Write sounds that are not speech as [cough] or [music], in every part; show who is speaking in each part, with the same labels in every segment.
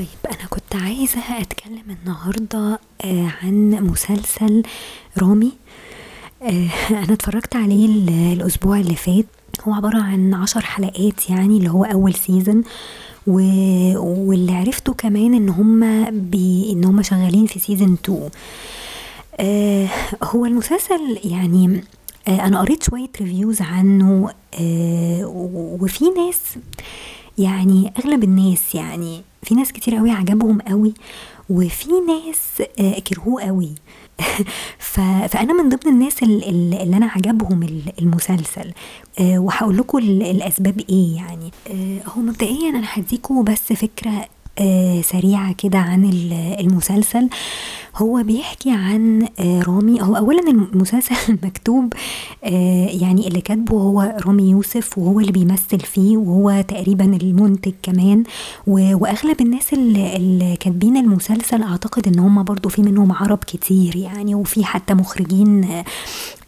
Speaker 1: طيب أنا كنت عايزة أتكلم النهاردة آه، عن مسلسل رامي. آه، أنا اتفرجت عليه ال- الأسبوع اللي فات. هو عبارة عن عشر حلقات يعني اللي هو أول season و... واللي عرفته كمان إن هما بي... إن هما شغالين في season 2 آه هو المسلسل يعني آه أنا قريت شوية reviews عنه آه وفي ناس يعني أغلب الناس يعني في ناس كتير قوي عجبهم قوي وفي ناس آه كرهوه قوي. [laughs] فأنا من ضمن الناس ال- ال- اللي أنا عجبهم ال- المسلسل آه وهقول لكم ال- الأسباب إيه يعني آه هو مبدئيا أنا هديكوا بس فكرة سريعة كده عن ال- المسلسل. هو بيحكي عن آه رامي هو أولا المسلسل [laughs] مكتوب آه يعني اللي كاتبه هو رامي يوسف وهو اللي بيمثل فيه وهو تقريبا المنتج كمان. وأغلب الناس اللي, كاتبين المسلسل أعتقد إن هم برضو في منهم عرب كتير يعني وفي حتى مخرجين آه،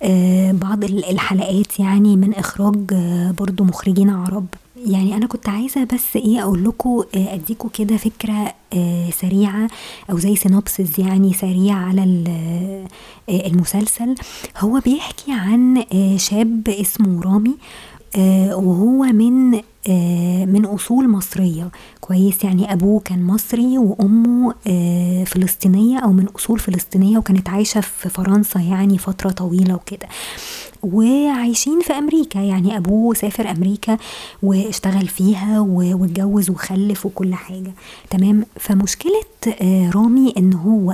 Speaker 1: آه، بعض ال- الحلقات يعني من إخراج آه، برضو مخرجين عرب. يعني أنا كنت عايزة بس إيه أقول لكم أديكم كده فكرة آه، سريعة أو زي سينوبسز يعني سريع على آه، المسلسل. هو بيحكي عن آه، شاب اسمه رامي آه، وهو من آه، من أصول مصرية. كويس يعني أبوه كان مصري وأمه آه، فلسطينية أو من أصول فلسطينية وكانت عايشة في فرنسا يعني فترة طويلة وكده. وعايشين في أمريكا يعني أبوه سافر أمريكا واشتغل فيها واتجوز وخلف وكل حاجة. تمام؟ فمشكلة آه، رامي إن هو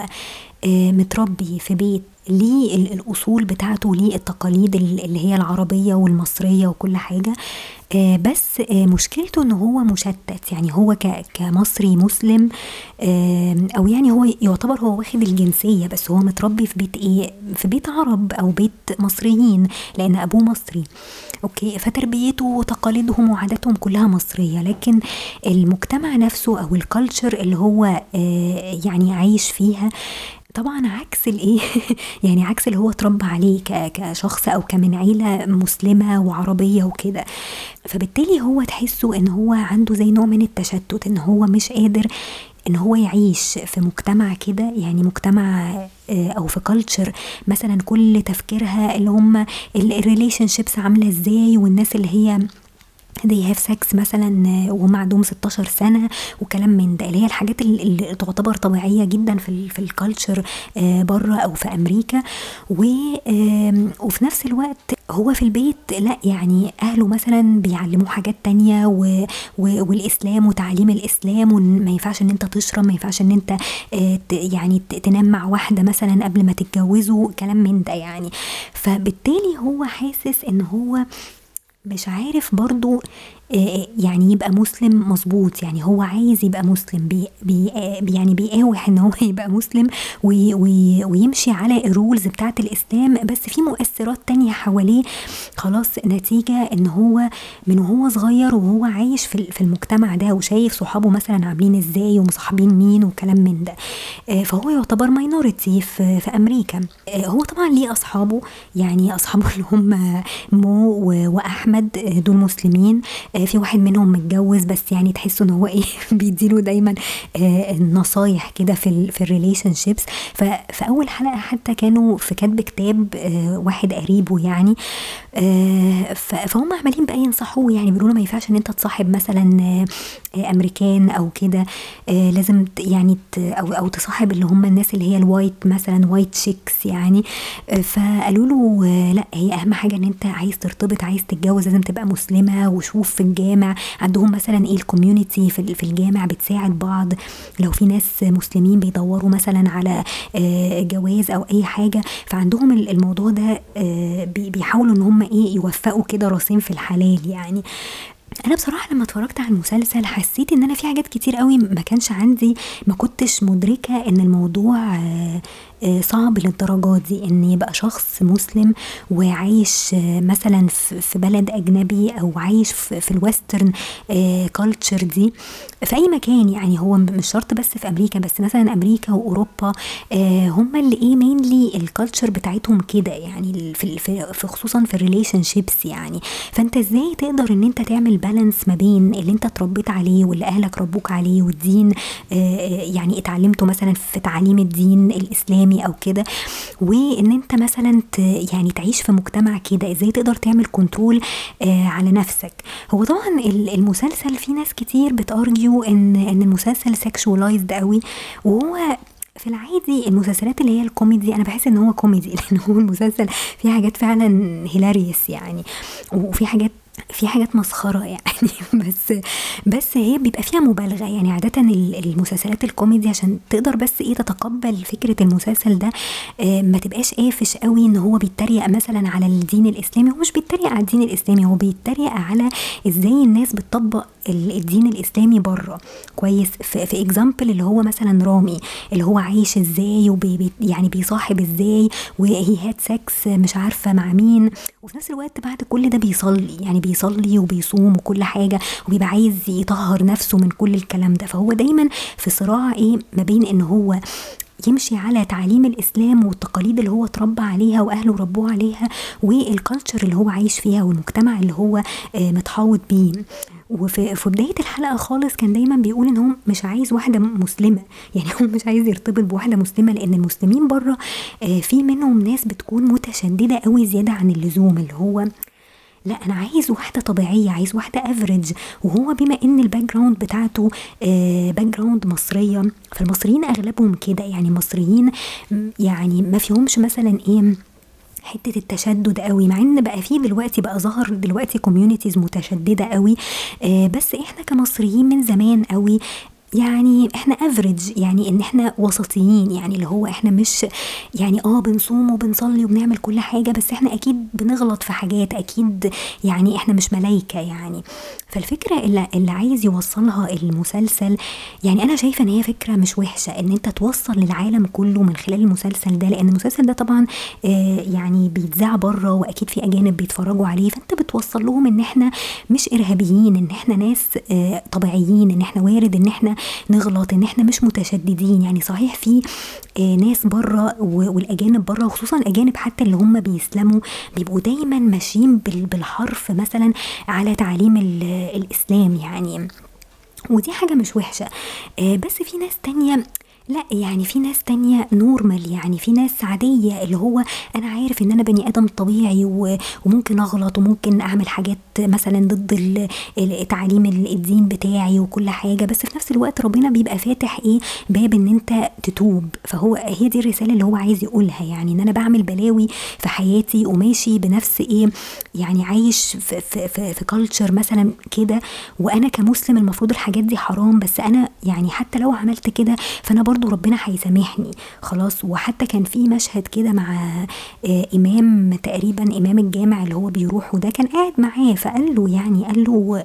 Speaker 1: آه، متربي في بيت ليه ال- الأصول بتاعته ليه التقاليد ال- اللي هي العربية والمصرية وكل حاجة. آه، بس آه، مشكلته إن هو مشتت. يعني هو كمصري مسلم آه، أو يعني هو يعتبر هو واخد الجنسية بس هو متربي في بيت إيه؟ في بيت عرب أو بيت مصريين لأن أبوه مصري. أوكي؟ فتربيته وتقاليدهم وعاداتهم كلها مصرية. لكن المجتمع نفسه أو ال culture اللي هو آه، يعني عايش فيها طبعا عكس الايه [laughs] يعني عكس اللي هو اتربى عليه كشخص أو ك من عيلة مسلمة وعربية وكده. فبالتالي هو تحسه إن هو عنده زي نوع من التشتت إن هو مش قادر إن هو يعيش في مجتمع كده يعني مجتمع آه، أو في culture مثلا كل تفكيرها اللي هم شيبس عاملة إزاي والناس اللي هي they have sex مثلا آه، وهم عندهم 16 سنة وكلام من ده. اللي هي الحاجات اللي, تعتبر طبيعية جدا في في الكالتشر بره أو في أمريكا. و وفي نفس الوقت هو في البيت لأ يعني أهله مثلا بيعلموه حاجات تانية و و والإسلام وتعليم الإسلام وما ينفعش إن أنت تشرب ما ينفعش إن أنت آه، يعني تنام مع واحدة مثلا قبل ما تتجوزوا كلام من ده يعني. فبالتالي هو حاسس إن هو مش عارف برضو يعني يبقى مسلم مظبوط. يعني هو عايز يبقى مسلم بي آه، يعني بيقاوح إن هو [laughs] يبقى مسلم وي وي ويمشي على ال rules بتاعت الإسلام بس في مؤثرات تانية حواليه. خلاص نتيجة إن هو من وهو صغير وهو عايش في في المجتمع ده وشايف صحابه مثلا عاملين إزاي ومصاحبين مين وكلام من ده. آه، فهو يعتبر minority في, في أمريكا. آه، هو طبعا ليه أصحابه. يعني أصحابه اللي هم مو وأحمد آه، دول مسلمين. آه، في واحد منهم متجوز بس يعني تحسوا إن هو إيه [laughs] بيديله دايما آه، نصايح كده في في ال relationships ففي أول حلقة حتى كانوا في كاتب كتاب آه، واحد قريبه يعني آه، فهم عمالين بقى ينصحوه يعني بيقولوا ما ينفعش إن أنت تصاحب مثلا آه، آه، أمريكان أو كده آه، لازم يعني أو أو تصاحب اللي هم الناس اللي هي ال white مثلا white chicks يعني. آه، فقالوا له آه، لأ هي أهم حاجة إن أنت عايز ترتبط عايز تتجوز لازم تبقى مسلمة وشوف في الجامع عندهم مثلا إيه ال community في في الجامع بتساعد بعض؟ لو في ناس مسلمين بيدوروا مثلا على آه، جواز أو أي حاجة فعندهم ال- الموضوع ده آه، بي- بيحاولوا إن هم إيه يوفقوا كده راسين في الحلال يعني. أنا بصراحة لما اتفرجت على المسلسل حسيت إن أنا في حاجات كتير قوي ما كانش عندي ما كنتش مدركة إن الموضوع آه، صعب للدرجات دي إن يبقى شخص مسلم وعايش آه، مثلا في بلد أجنبي أو عايش في ال western culture دي. في أي مكان يعني هو مش شرط بس في أمريكا بس مثلا أمريكا وأوروبا هم اللي إيه mainly ال culture بتاعتهم كده يعني في, خصوصا في ال relationships يعني. فأنت إزاي تقدر إن أنت تعمل balance ما بين اللي أنت اتربيت عليه واللي أهلك ربوك عليه والدين يعني اتعلمته مثلا في تعاليم الدين الاسلامي أو كده وإن أنت مثلا يعني تعيش في مجتمع كده إزاي تقدر تعمل control آه على نفسك؟ هو طبعا المسلسل في ناس كتير بت argue إن إن المسلسل sexualized قوي وهو في العادي المسلسلات اللي هي الكوميدي أنا بحس إن هو كوميدي [laughs] لأن هو المسلسل فيه حاجات فعلا hilarious يعني وفي حاجات في حاجات مسخرة يعني. [laughs] بس بس هي بيبقى فيها مبالغة يعني. عادة المسلسلات الكوميدي عشان تقدر بس إيه تتقبل فكرة المسلسل ده آه، ما تبقاش قافش قوي ان هو بيتريق مثلا على الدين الإسلامي. هو مش بيتريق على الدين الإسلامي هو بيتريق على إزاي الناس بتطبق الدين الإسلامي بره. كويس؟ في, example اللي هو مثلا رامي اللي هو عايش إزاي وبي يعني بيصاحب إزاي وهي had sex مش عارفة مع مين. وفي نفس الوقت بعد كل ده بيصلي يعني بيصلي وبيصوم وكل حاجة وبيبقى عايز يطهر نفسه من كل الكلام ده. فهو دايما في صراع إيه ما بين إن هو يمشي على تعليم الإسلام والتقاليد اللي هو اتربى عليها وأهله ربوه عليها وال culture اللي هو عايش فيها والمجتمع اللي هو آه، متحوط بيه. وفي في بداية الحلقة خالص كان دايما بيقول إن هو مش عايز واحدة مسلمة. [laughs] يعني هو مش عايز يرتبط بواحدة مسلمة لأن المسلمين بره آه، في منهم ناس بتكون متشددة قوي زيادة عن اللزوم اللي هو لا أنا عايز واحدة طبيعية عايز واحدة average وهو بما إن ال background بتاعته background مصرية فالمصريين أغلبهم كده. يعني مصريين يعني ما فيهمش مثلا إيه حتة التشدد قوي. مع إن بقى فيه دلوقتي بقى ظهر دلوقتي communities متشددة قوي. آه بس إحنا كمصريين من زمان قوي يعني إحنا افريج يعني إن إحنا وسطيين يعني اللي هو إحنا مش يعني آه بنصوم وبنصلي وبنعمل كل حاجة بس إحنا أكيد بنغلط في حاجات أكيد يعني إحنا مش ملايكة يعني. فالفكرة اللي, اللي عايز يوصلها المسلسل يعني أنا شايفة إن هي فكرة مش وحشة إن أنت توصل للعالم كله من خلال المسلسل ده لأن المسلسل ده طبعا آه يعني بيتذاع بره وأكيد في أجانب بيتفرجوا عليه فأنت بتوصل لهم إن إحنا مش إرهابيين إن إحنا ناس آه طبيعيين إن إحنا وارد إن إحنا نغلط إن إحنا مش متشددين. يعني صحيح في آه ناس بره والأجانب بره وخصوصا الأجانب حتى اللي هم بيسلموا بيبقوا دايما ماشيين بالحرف مثلا على تعليم الإسلام يعني. ودي حاجة مش وحشة. آه بس في ناس تانية لا يعني في ناس تانية نورمال يعني في ناس عادية اللي هو أنا عارف إن أنا بني آدم طبيعي وممكن أغلط وممكن أعمل حاجات مثلا ضد تعليم الدين بتاعي وكل حاجة بس في نفس الوقت ربنا بيبقى فاتح إيه باب إن أنت تتوب. فهو هي دي الرسالة اللي هو عايز يقولها يعني إن أنا بعمل بلاوي في حياتي وماشي بنفس إيه يعني عايش في, في, في, في كلتشر مثلا كده وأنا كمسلم المفروض الحاجات دي حرام بس أنا يعني حتى لو عملت كده فأنا برضو برضو ربنا هيسامحني. خلاص وحتى كان في مشهد كده مع آه، إمام تقريبا إمام الجامع اللي هو بيروح وده كان قاعد معاه فقال له يعني قال له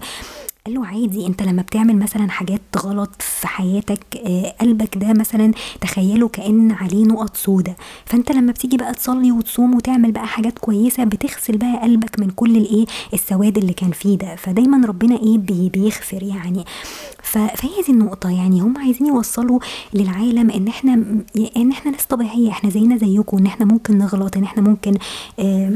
Speaker 1: قال له عادي انت لما بتعمل مثلا حاجات غلط في حياتك آه، قلبك ده مثلا تخيله كأن عليه نقط سودة. فانت لما بتيجي بقى تصلي وتصوم وتعمل بقى حاجات كويسة بتغسل بقى قلبك من كل الإيه السواد اللي كان فيه ده. فدايما ربنا إيه بي بيغفر يعني. فهي دي النقطة يعني. هم عايزين يوصلوا للعالم إن إحنا إن إحنا ناس طبيعية إحنا زينا زيكم إن إحنا ممكن نغلط إن إحنا ممكن آه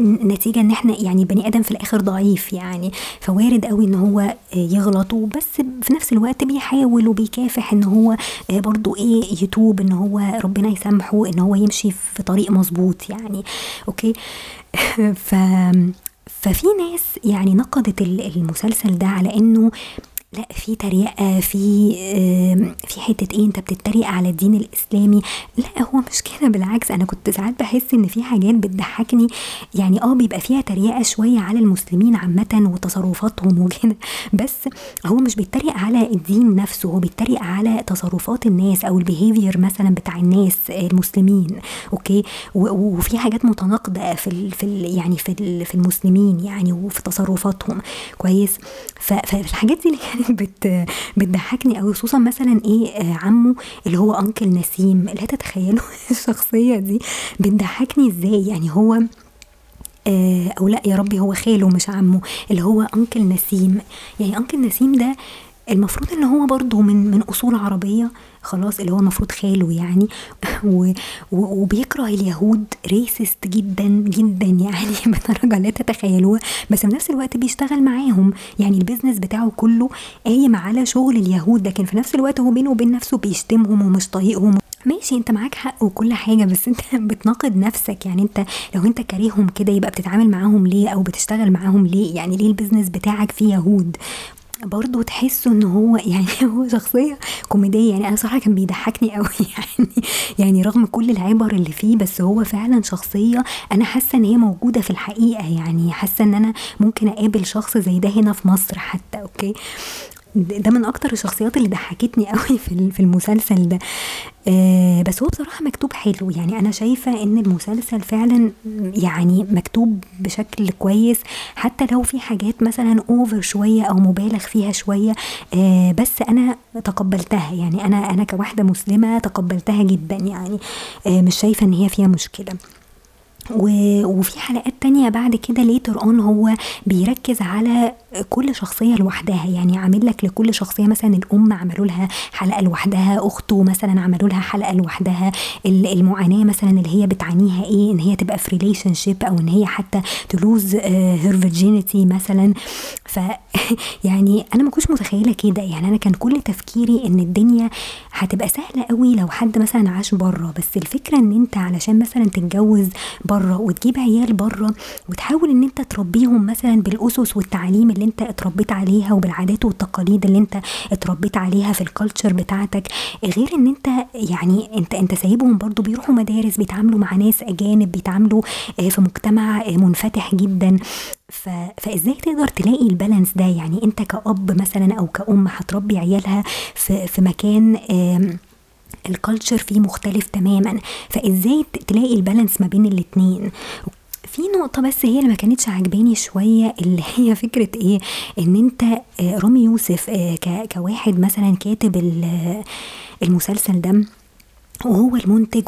Speaker 1: نتيجة إن إحنا يعني بني آدم في الآخر ضعيف يعني. فوارد قوي إن هو يغلط وبس في نفس الوقت بيحاول وبيكافح إن هو برضو إيه يتوب إن هو ربنا يسامحه إن هو يمشي في طريق مظبوط يعني. أوكي؟ [laughs] ف ففي ناس يعني نقدت المسلسل ده على إنه لا في تريقة في في حتة إيه أنت بتتريق على الدين الإسلامي. لا هو مش كده بالعكس. أنا كنت ساعات بحس إن في حاجات بتضحكني. يعني آه بيبقى فيها تريقة شوية على المسلمين عامة وتصرفاتهم وكده. [laughs] بس هو مش بيتريق على الدين نفسه هو بيتريق على تصرفات الناس أو البيهيفير مثلا بتاع الناس المسلمين. أوكي؟ وفي حاجات متناقضة في ال في ال يعني في في المسلمين يعني وفي تصرفاتهم. كويس؟ فالحاجات دي اللي [laughs] بت بتضحكني قوي خصوصا مثلا إيه آه، عمه اللي هو أنكل نسيم. لا تتخيلوا [laughs] الشخصية دي. بتضحكني إزاي؟ يعني هو آه، أو لا يا ربي هو خاله مش عمه. اللي هو أنكل نسيم. يعني أنكل نسيم ده المفروض إن هو برضه من من أصول عربية خلاص اللي هو المفروض خاله يعني. [laughs] و وبيكره اليهود racist جدا جدا يعني [laughs] بدرجه لا تتخيلوها بس في نفس الوقت بيشتغل معاهم. يعني ال business بتاعه كله قايم على شغل اليهود. لكن في نفس الوقت هو بينه وبين نفسه بيشتمهم ومش طايقهم. ماشي أنت معاك حق وكل حاجة. بس أنت [laughs] بتناقض نفسك. يعني أنت لو أنت كارههم كده يبقى بتتعامل معاهم ليه؟ أو بتشتغل معاهم ليه؟ يعني ليه ال business بتاعك فيه يهود؟ برضه تحسوا إن هو [laughs] يعني هو شخصية كوميدية. يعني أنا صراحة كان بيضحكني قوي [laughs] يعني يعني رغم كل العبر اللي فيه بس هو فعلا شخصية أنا حاسة إن هي موجودة في الحقيقة. يعني حاسة إن أنا ممكن أقابل شخص زي ده هنا في مصر حتى أوكي؟ ده من أكتر الشخصيات اللي ضحكتني [laughs] قوي في في المسلسل ده. آه بس هو بصراحة مكتوب حلو. يعني أنا شايفة إن المسلسل فعلا يعني مكتوب بشكل كويس. حتى لو في حاجات مثلا over شوية أو مبالغ فيها شوية آه بس أنا تقبلتها. يعني أنا أنا كواحدة مسلمة تقبلتها جدا. يعني آه مش شايفة إن هي فيها مشكلة. وفي حلقات تانية بعد كده later on هو بيركز على كل شخصية لوحدها يعني عامل لك لكل شخصية مثلا الأم عملوا لها حلقة لوحدها أخته مثلا عملوا لها حلقة لوحدها المعاناة مثلا اللي هي بتعانيها إيه إن هي تبقى في relationship أو إن هي حتى to lose her virginity مثلا. ف [laughs] يعني أنا ما كنتش متخيلة كده يعني أنا كان كل تفكيري إن الدنيا هتبقى سهلة قوي لو حد مثلا عاش بره بس الفكرة إن أنت علشان مثلا تتجوز بره وتجيب عيال بره وتحاول إن أنت تربيهم مثلا بالأسس والتعليم اللي انت اتربيت عليها وبالعادات والتقاليد اللي انت اتربيت عليها في ال culture بتاعتك غير ان انت يعني انت انت سايبهم برضو بيروحوا مدارس بيتعاملوا مع ناس أجانب بيتعاملوا آه، في مجتمع آه، منفتح جدا. ف... فإزاي تقدر تلاقي ال balance ده؟ يعني انت كأب مثلا أو كأم هتربي عيالها في, في مكان ال culture فيه مختلف تماما. فإزاي تلاقي ال balance ما بين الاتنين؟ في نقطة بس هي اللي ما كانتش عاجباني شوية اللي هي فكرة إيه؟ إن أنت آه، رامي يوسف آه، كواحد مثلا كاتب المسلسل ده وهو المنتج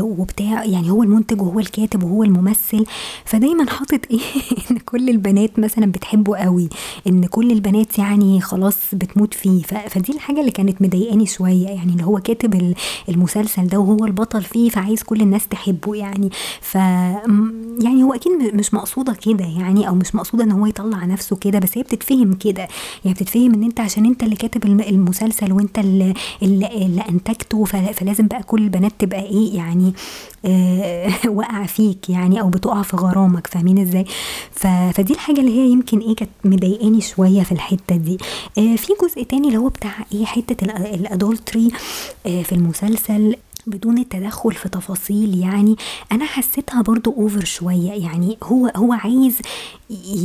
Speaker 1: وبتاع يعني هو المنتج وهو الكاتب وهو الممثل. فدايما حاطط إيه؟ [laughs] إن كل البنات مثلا بتحبه قوي إن كل البنات يعني خلاص بتموت فيه. فدي الحاجة اللي كانت مضايقاني شوية يعني اللي هو كاتب المسلسل ده وهو البطل فيه فعايز كل الناس تحبه يعني. ف يعني هو أكيد مش مقصودة كده يعني أو مش مقصودة إن هو يطلع نفسه كده بس هي بتتفهم كده. يعني بتتفهم إن أنت عشان أنت اللي كاتب المسلسل وأنت اللي, اللي أنتجته فلازم بقى كل البنات تبقى إيه يعني آه [laughs] واقعة فيك يعني أو بتقع في غرامك فاهمين إزاي؟ فدي الحاجة اللي هي يمكن إيه كانت مضايقاني شوية في الحتة دي. آه في جزء تاني اللي هو بتاع إيه حتة ال adultery آه في المسلسل بدون التدخل في تفاصيل يعني أنا حسيتها برضو over شوية يعني هو هو عايز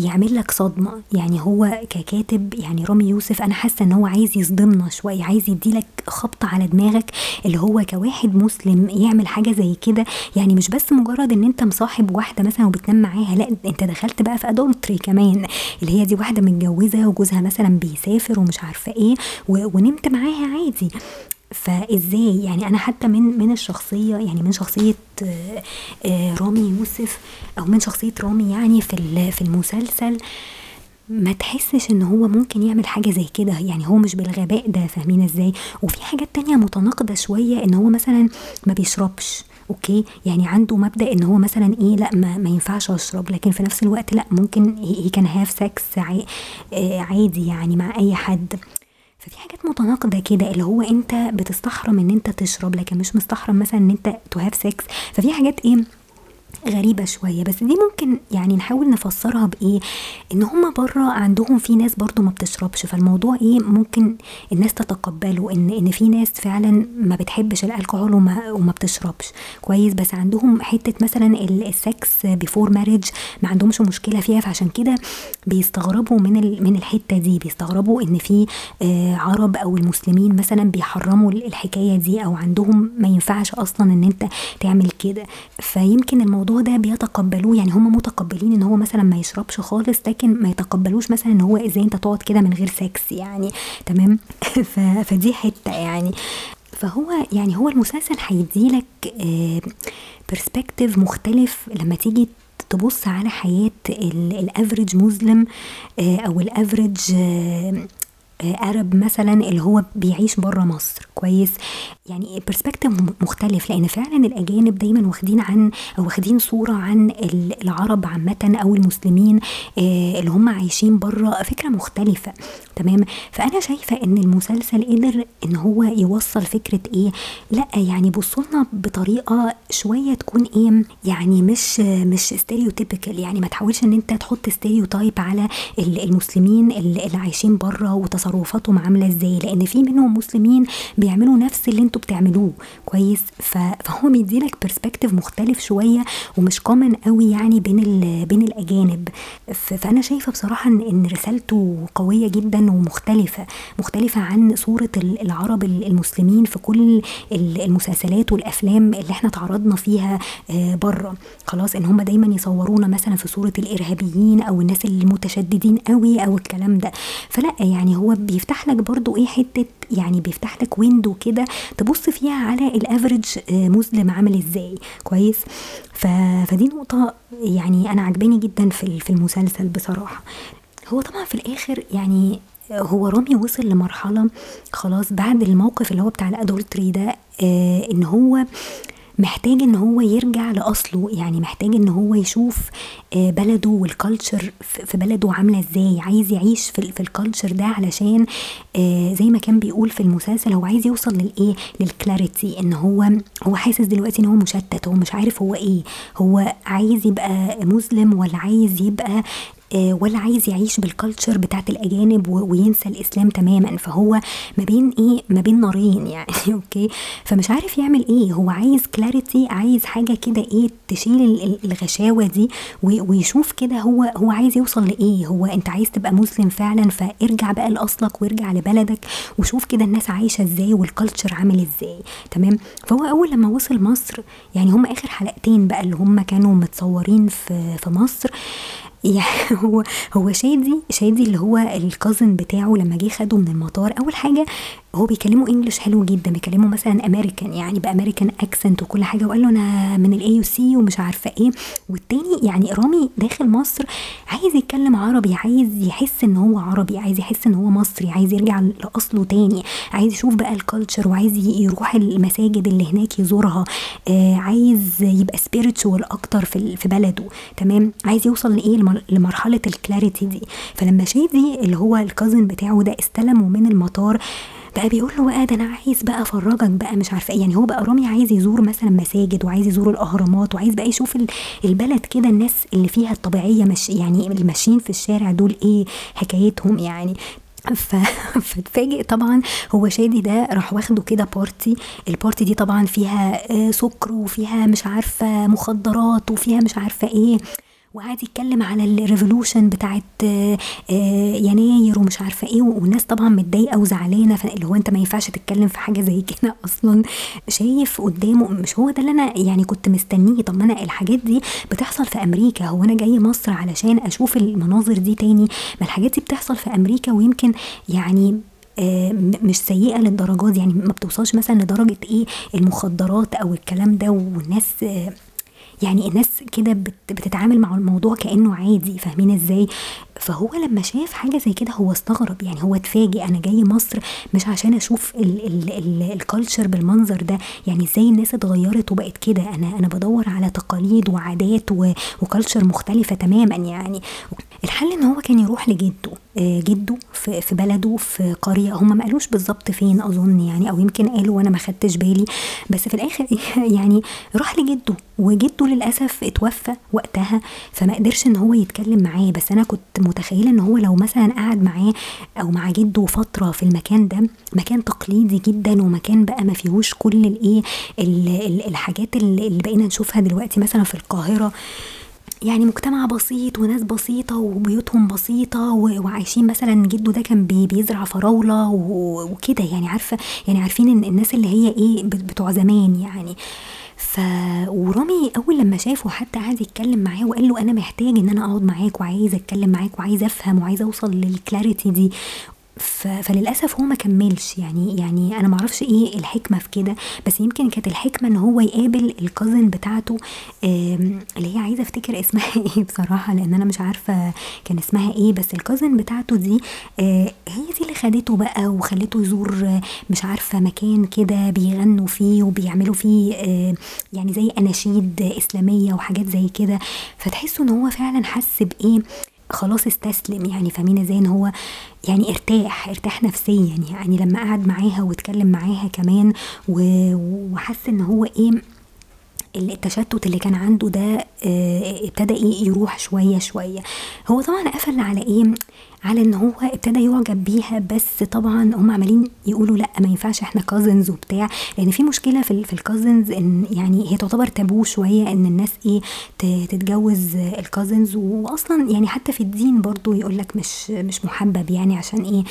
Speaker 1: يعمل لك صدمة يعني هو ككاتب يعني رامي يوسف أنا حاسة إن هو عايز يصدمنا شوية عايز يديلك خبطة على دماغك اللي هو كواحد مسلم يعمل حاجة زي كده. يعني مش بس مجرد إن أنت مصاحب واحدة مثلا وبتنام معاها لأ أنت دخلت بقى في ادولتري كمان اللي هي دي واحدة متجوزة وجوزها مثلا بيسافر ومش عارفة إيه ونمت معاها عادي. فإزاي؟ يعني أنا حتى من من الشخصية يعني من شخصية آه، آه، رامي يوسف أو من شخصية رامي يعني في في المسلسل ما تحسش إن هو ممكن يعمل حاجة زي كده؟ يعني هو مش بالغباء ده فاهمين إزاي؟ وفي حاجات تانية متناقضة شوية إن هو مثلا ما بيشربش okay؟ يعني عنده مبدأ إن هو مثلا إيه لأ ما, ما ينفعش أشرب لكن في نفس الوقت لأ ممكن هي كان have sex عادي يعني مع أي حد. ففي حاجات متناقضة كده اللي هو أنت بتستحرم إن أنت تشرب لكن مش مستحرم مثلا إن أنت to have sex ففي حاجات إيه غريبة شوية بس دي ممكن يعني نحاول نفسرها بإيه؟ إن هما بره عندهم في ناس برضو ما بتشربش فالموضوع إيه؟ ممكن الناس تتقبله إن إن في ناس فعلا ما بتحبش الألكحول وما, وما بتشربش. كويس بس عندهم حتة مثلا ال sex before marriage ما عندهمش مشكلة فيها فعشان كده بيستغربوا من من الحتة دي. بيستغربوا إن في آه عرب أو المسلمين مثلا بيحرموا الحكاية دي أو عندهم ما ينفعش أصلا إن أنت تعمل كده. فيمكن الموضوع الموضوع ده بيتقبلوه يعني هم متقبلين إن هو مثلا ما يشربش خالص لكن ما يتقبلوش مثلا إن هو إزاي أنت تقعد كده من غير سكس يعني تمام؟ [laughs] فدي حتة يعني. فهو يعني هو المسلسل هيديلك perspective مختلف لما تيجي تبص على حياة ال average Muslim أو ال average Arab مثلا اللي هو بيعيش بره مصر. كويس؟ يعني perspective مختلف لأن فعلا الأجانب دايما واخدين عن واخدين صورة عن العرب عامه أو المسلمين اللي هم عايشين بره فكرة مختلفة. تمام؟ فأنا شايفة إن المسلسل قدر إن هو يوصل فكرة إيه؟ لأ يعني بصوا لنا بطريقة شوية تكون إيه؟ يعني مش مش stereotypical يعني ما تحاولش إن أنت تحط stereotype على المسلمين اللي عايشين بره وتصرفاتهم عاملة إزاي؟ لأن في منهم مسلمين بيعملوا نفس اللي أنتوا بتعملوه. كويس؟ فهو بيديلك perspective مختلف شوية ومش كومن قوي يعني بين بين الأجانب. فأنا شايفة بصراحة ان رسالته قوية جدا ومختلفة. مختلفة عن صورة العرب المسلمين في كل المسلسلات والأفلام اللي إحنا تعرضنا فيها بره خلاص؟ إن هم دايما يصورونا مثلا في صورة الإرهابيين أو الناس المتشددين قوي أو الكلام ده. فلا يعني هو بيفتح لك برضو إيه حتة يعني بيفتح لك ويندو كده تبص فيها على ال average Muslim عامل إزاي. كويس؟ فدي نقطة يعني أنا عجباني جدا في المسلسل بصراحة. هو طبعا في الآخر يعني هو رامي وصل لمرحلة خلاص بعد الموقف اللي هو بتاع ال adultery ده آه إن هو محتاج إن هو يرجع لأصله يعني محتاج إن هو يشوف بلده وال culture في بلده عاملة إزاي. عايز يعيش في, ال culture ده علشان زي ما كان بيقول في المسلسل هو عايز يوصل للايه لل clarity إن هو هو حاسس دلوقتي إن هو مشتت هو مش عارف هو إيه. هو عايز يبقى مسلم ولا عايز يبقى ولا عايز يعيش بال culture بتاعت الأجانب وينسى الإسلام تماما. فهو ما بين إيه؟ ما بين نارين [laughs] يعني أوكي؟ فمش عارف يعمل إيه. هو عايز clarity عايز حاجة كده إيه؟ تشيل الغشاوة دي ويشوف كده هو هو عايز يوصل لإيه. هو أنت عايز تبقى مسلم فعلا فارجع بقى لأصلك وارجع لبلدك وشوف كده الناس عايشة إزاي وال culture عامل إزاي. تمام؟ فهو أول لما وصل مصر يعني هم آخر حلقتين بقى اللي هم كانوا متصورين في في مصر يعني [laughs] هو هو شادي شادي اللي هو ال cousin بتاعه لما جه خده من المطار أول حاجة هو بيكلموا English حلو جدا بيكلموا مثلا امريكان يعني ب American accent وكل حاجة وقال له أنا من ال AUC ومش عارفة إيه. والتاني يعني رامي داخل مصر عايز يتكلم عربي عايز يحس إن هو عربي عايز يحس إن هو مصري عايز يرجع لأصله تاني عايز يشوف بقى ال culture وعايز يروح المساجد اللي هناك يزورها آه عايز يبقى spiritual أكتر في في بلده تمام؟ عايز يوصل لإيه؟ لمرحلة ال clarity دي. فلما شادي اللي هو ال cousin بتاعه ده استلمه من المطار بقى بيقول له بقى ده أنا عايز بقى أفرجك بقى مش عارفة إيه. يعني هو بقى رامي عايز يزور مثلا مساجد وعايز يزور الأهرامات وعايز بقى يشوف البلد كده الناس اللي فيها الطبيعية مش يعني اللي ماشيين في الشارع دول إيه حكايتهم يعني. ف... [laughs] فتفاجئ طبعا هو شادي ده راح واخده كده party. ال party دي طبعا فيها سكر وفيها مش عارفة مخدرات وفيها مش عارفة إيه. وقعد يتكلم على ال revolution بتاعت يناير ومش عارفة إيه والناس طبعا متضايقة وزعلانة اللي هو انت ما ينفعش تتكلم في حاجة زي كده [laughs] أصلا. شايف قدامه مش هو ده اللي أنا يعني كنت مستنيه طب ما أنا الحاجات دي بتحصل في أمريكا هو أنا جاي مصر علشان أشوف المناظر دي تاني؟ ما الحاجات دي بتحصل في أمريكا ويمكن يعني مش سيئة للدرجات يعني ما بتوصلش مثلا لدرجة إيه المخدرات أو الكلام ده والناس يعني الناس كده بتتعامل مع الموضوع كأنه عادي فاهمين إزاي؟ فهو لما شاف حاجة زي كده هو استغرب يعني هو اتفاجئ أنا جاي مصر مش عشان أشوف الكالتشر بالمنظر ده يعني إزاي الناس اتغيرت وبقت كده؟ أنا أنا بدور على تقاليد وعادات وكالتشر مختلفة تماما يعني. الحل إن هو كان يروح لجده جده في, في بلده في قرية. هم ما قالوش بالظبط فين أظن يعني أو يمكن قالوا وأنا ما خدتش بالي. بس في الآخر [laughs] يعني راح لجده وجده للأسف اتوفى وقتها فما قدرش إن هو يتكلم معاه. بس أنا كنت متخيلة إن هو لو مثلا قعد معاه أو مع جده فترة في المكان ده مكان تقليدي جدا ومكان بقى ما فيهوش كل الإيه الحاجات اللي بقينا نشوفها دلوقتي مثلا في القاهرة. يعني مجتمع بسيط وناس بسيطة وبيوتهم بسيطة وعايشين مثلا جده ده كان بيزرع فراولة وكده يعني عارفة يعني عارفين إن الناس اللي هي إيه بتوع زمان يعني. ف ورامي أول لما شافه حتى قعد يتكلم معاه وقال له أنا محتاج إن أنا أقعد معاك وعايز أتكلم معاك وعايز أفهم وعايز أوصل للكلاريتي دي فللأسف هو ما كملش. يعني يعني أنا ما أعرفش إيه الحكمة في كده بس يمكن كانت الحكمة إن هو يقابل الكازن بتاعته اللي هي عايزة أفتكر اسمها [laughs] إيه بصراحة لأن أنا مش عارفة كان اسمها إيه بس الكازن بتاعته دي هي دي اللي خدته بقى وخلته يزور مش عارفة مكان كده بيغنوا فيه وبيعملوا فيه يعني زي أناشيد إسلامية وحاجات زي كده. فتحسوا إن هو فعلا حس بإيه؟ خلاص استسلم. يعني فاهمين إزاي ان هو يعني ارتاح ارتاح نفسيا. يعني لما قعد معاها واتكلم معاها كمان وحس إن هو إيه التشتت اللي كان عنده ده ابتدى إيه يروح شوية شوية. هو طبعا قفل على إيه؟ على إن هو ابتدى يعجب بيها بس طبعا هم عمالين يقولوا لأ ما ينفعش إحنا كازنز وبتاع. لأن في مشكلة في, في الكازنز إن يعني هي تعتبر تابو شوية إن الناس إيه تتجوز الكازنز واصلا يعني حتى في الدين برضو يقول لك مش مش محبب يعني عشان إيه؟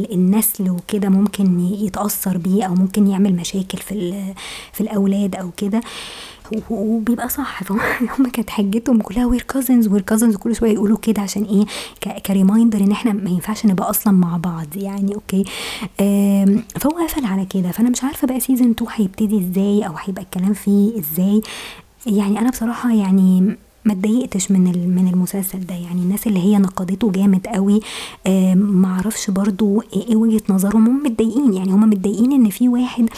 Speaker 1: النسل وكده ممكن يتأثر بيه أو ممكن يعمل مشاكل في في الأولاد أو كده. وبيبقى صح. فهم كانت حجتهم كلها we're cousins we're cousins كل شوية يقولوا كده عشان إيه ك reminder إن إحنا ما ينفعش نبقى أصلا مع بعض يعني أوكي؟ فهو قفل على كده. فأنا مش عارفة بقى season 2 هيبتدي إزاي أو هيبقى الكلام فيه إزاي. يعني أنا بصراحة يعني ما اتضايقتش من من المسلسل ده. يعني الناس اللي هي نقدته جامد قوي آه ما أعرفش برضو إيه وجهة نظرهم. هم متضايقين. يعني هم متضايقين ان في واحد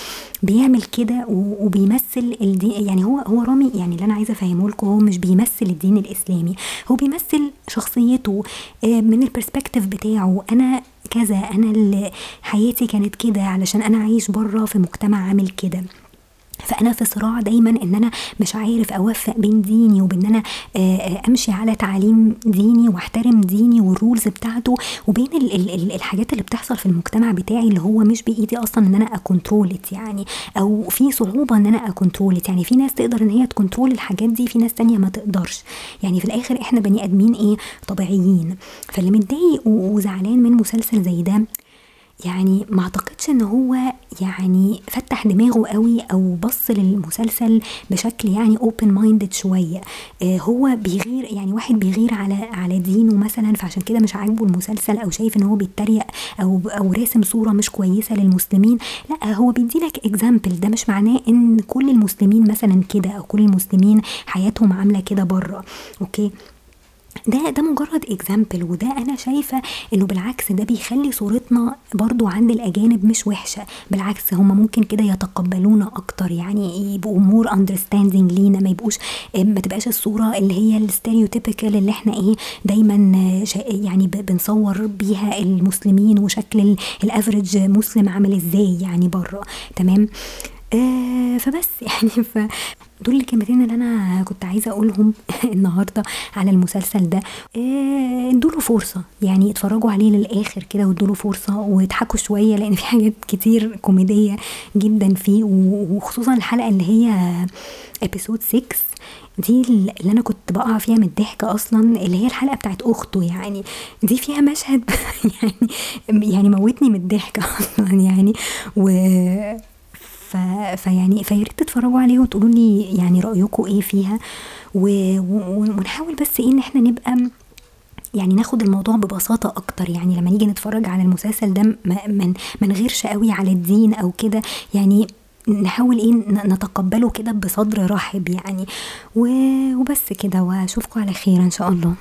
Speaker 1: بيعمل كده وبيمثل الدين يعني هو هو رامي يعني اللي أنا عايزة افهمه لكم هو مش بيمثل الدين الإسلامي. هو بيمثل شخصيته آه من البرسبكتيف بتاعه. أنا كذا أنا اللي حياتي كانت كده علشان أنا عايش بره في مجتمع عامل كده. فأنا في صراع دايما إن أنا مش عارف أوفق بين ديني وبين أنا أمشي على تعاليم ديني واحترم ديني وال rules بتاعته وبين ال ال الحاجات اللي بتحصل في المجتمع بتاعي اللي هو مش بإيدي أصلا إن أنا اcontrol ت يعني أو في صعوبة إن أنا اcontrol ت يعني في ناس تقدر إن هي تcontrol الحاجات دي في ناس تانية ما تقدرش. يعني في الآخر إحنا بني آدمين إيه؟ طبيعيين. فاللي متضايق وزعلان من مسلسل زي ده يعني ما اعتقدش ان هو يعني فتح دماغه قوي أو بص للمسلسل بشكل يعني open minded شوية. آه هو بيغير يعني واحد بيغير على على دينه مثلا فعشان كده مش عاجبه المسلسل أو شايف إن هو بيتريق أو أو راسم صورة مش كويسة للمسلمين. لأ هو بيديلك example ده مش معناه إن كل المسلمين مثلا كده أو كل المسلمين حياتهم عاملة كده بره. أوكي؟ ده ده مجرد example وده أنا شايفة إنه بالعكس ده بيخلي صورتنا برضو عند الأجانب مش وحشة. بالعكس هم ممكن كده يتقبلونا أكتر يعني يبقوا more understanding لينا ما يبقوش ما تبقاش الصورة اللي هي ال stereotypical اللي إحنا إيه دايما يعني بنصور بيها المسلمين وشكل ال average Muslim عامل إزاي يعني بره. تمام؟ آه فبس [laughs] يعني ف دول الكلمتين اللي أنا كنت عايزة أقولهم [laughs] النهارده على المسلسل ده. آه ادوله فرصة يعني اتفرجوا عليه للآخر كده وادوله فرصة واضحكوا شوية لأن في [laughs] حاجات كتير كوميدية جدا فيه وخصوصا الحلقة اللي هي ابيسود 6 دي اللي أنا كنت بقع فيها من الضحك أصلا اللي هي الحلقة بتاعت أخته يعني دي فيها مشهد يعني يعني موتني من الضحك أصلا يعني و ف... فيعني فياريت تتفرجوا عليه وتقولوا لي يعني رايكم إيه فيها. و... و... ونحاول بس إيه ان إحنا نبقى يعني ناخد الموضوع ببساطة أكتر. يعني لما نيجي نتفرج على المسلسل ده من ما نغيرش قوي على الدين أو كده يعني نحاول إيه نتقبله كده بصدر رحب يعني. وبس كده واشوفكم على خير إن شاء الله.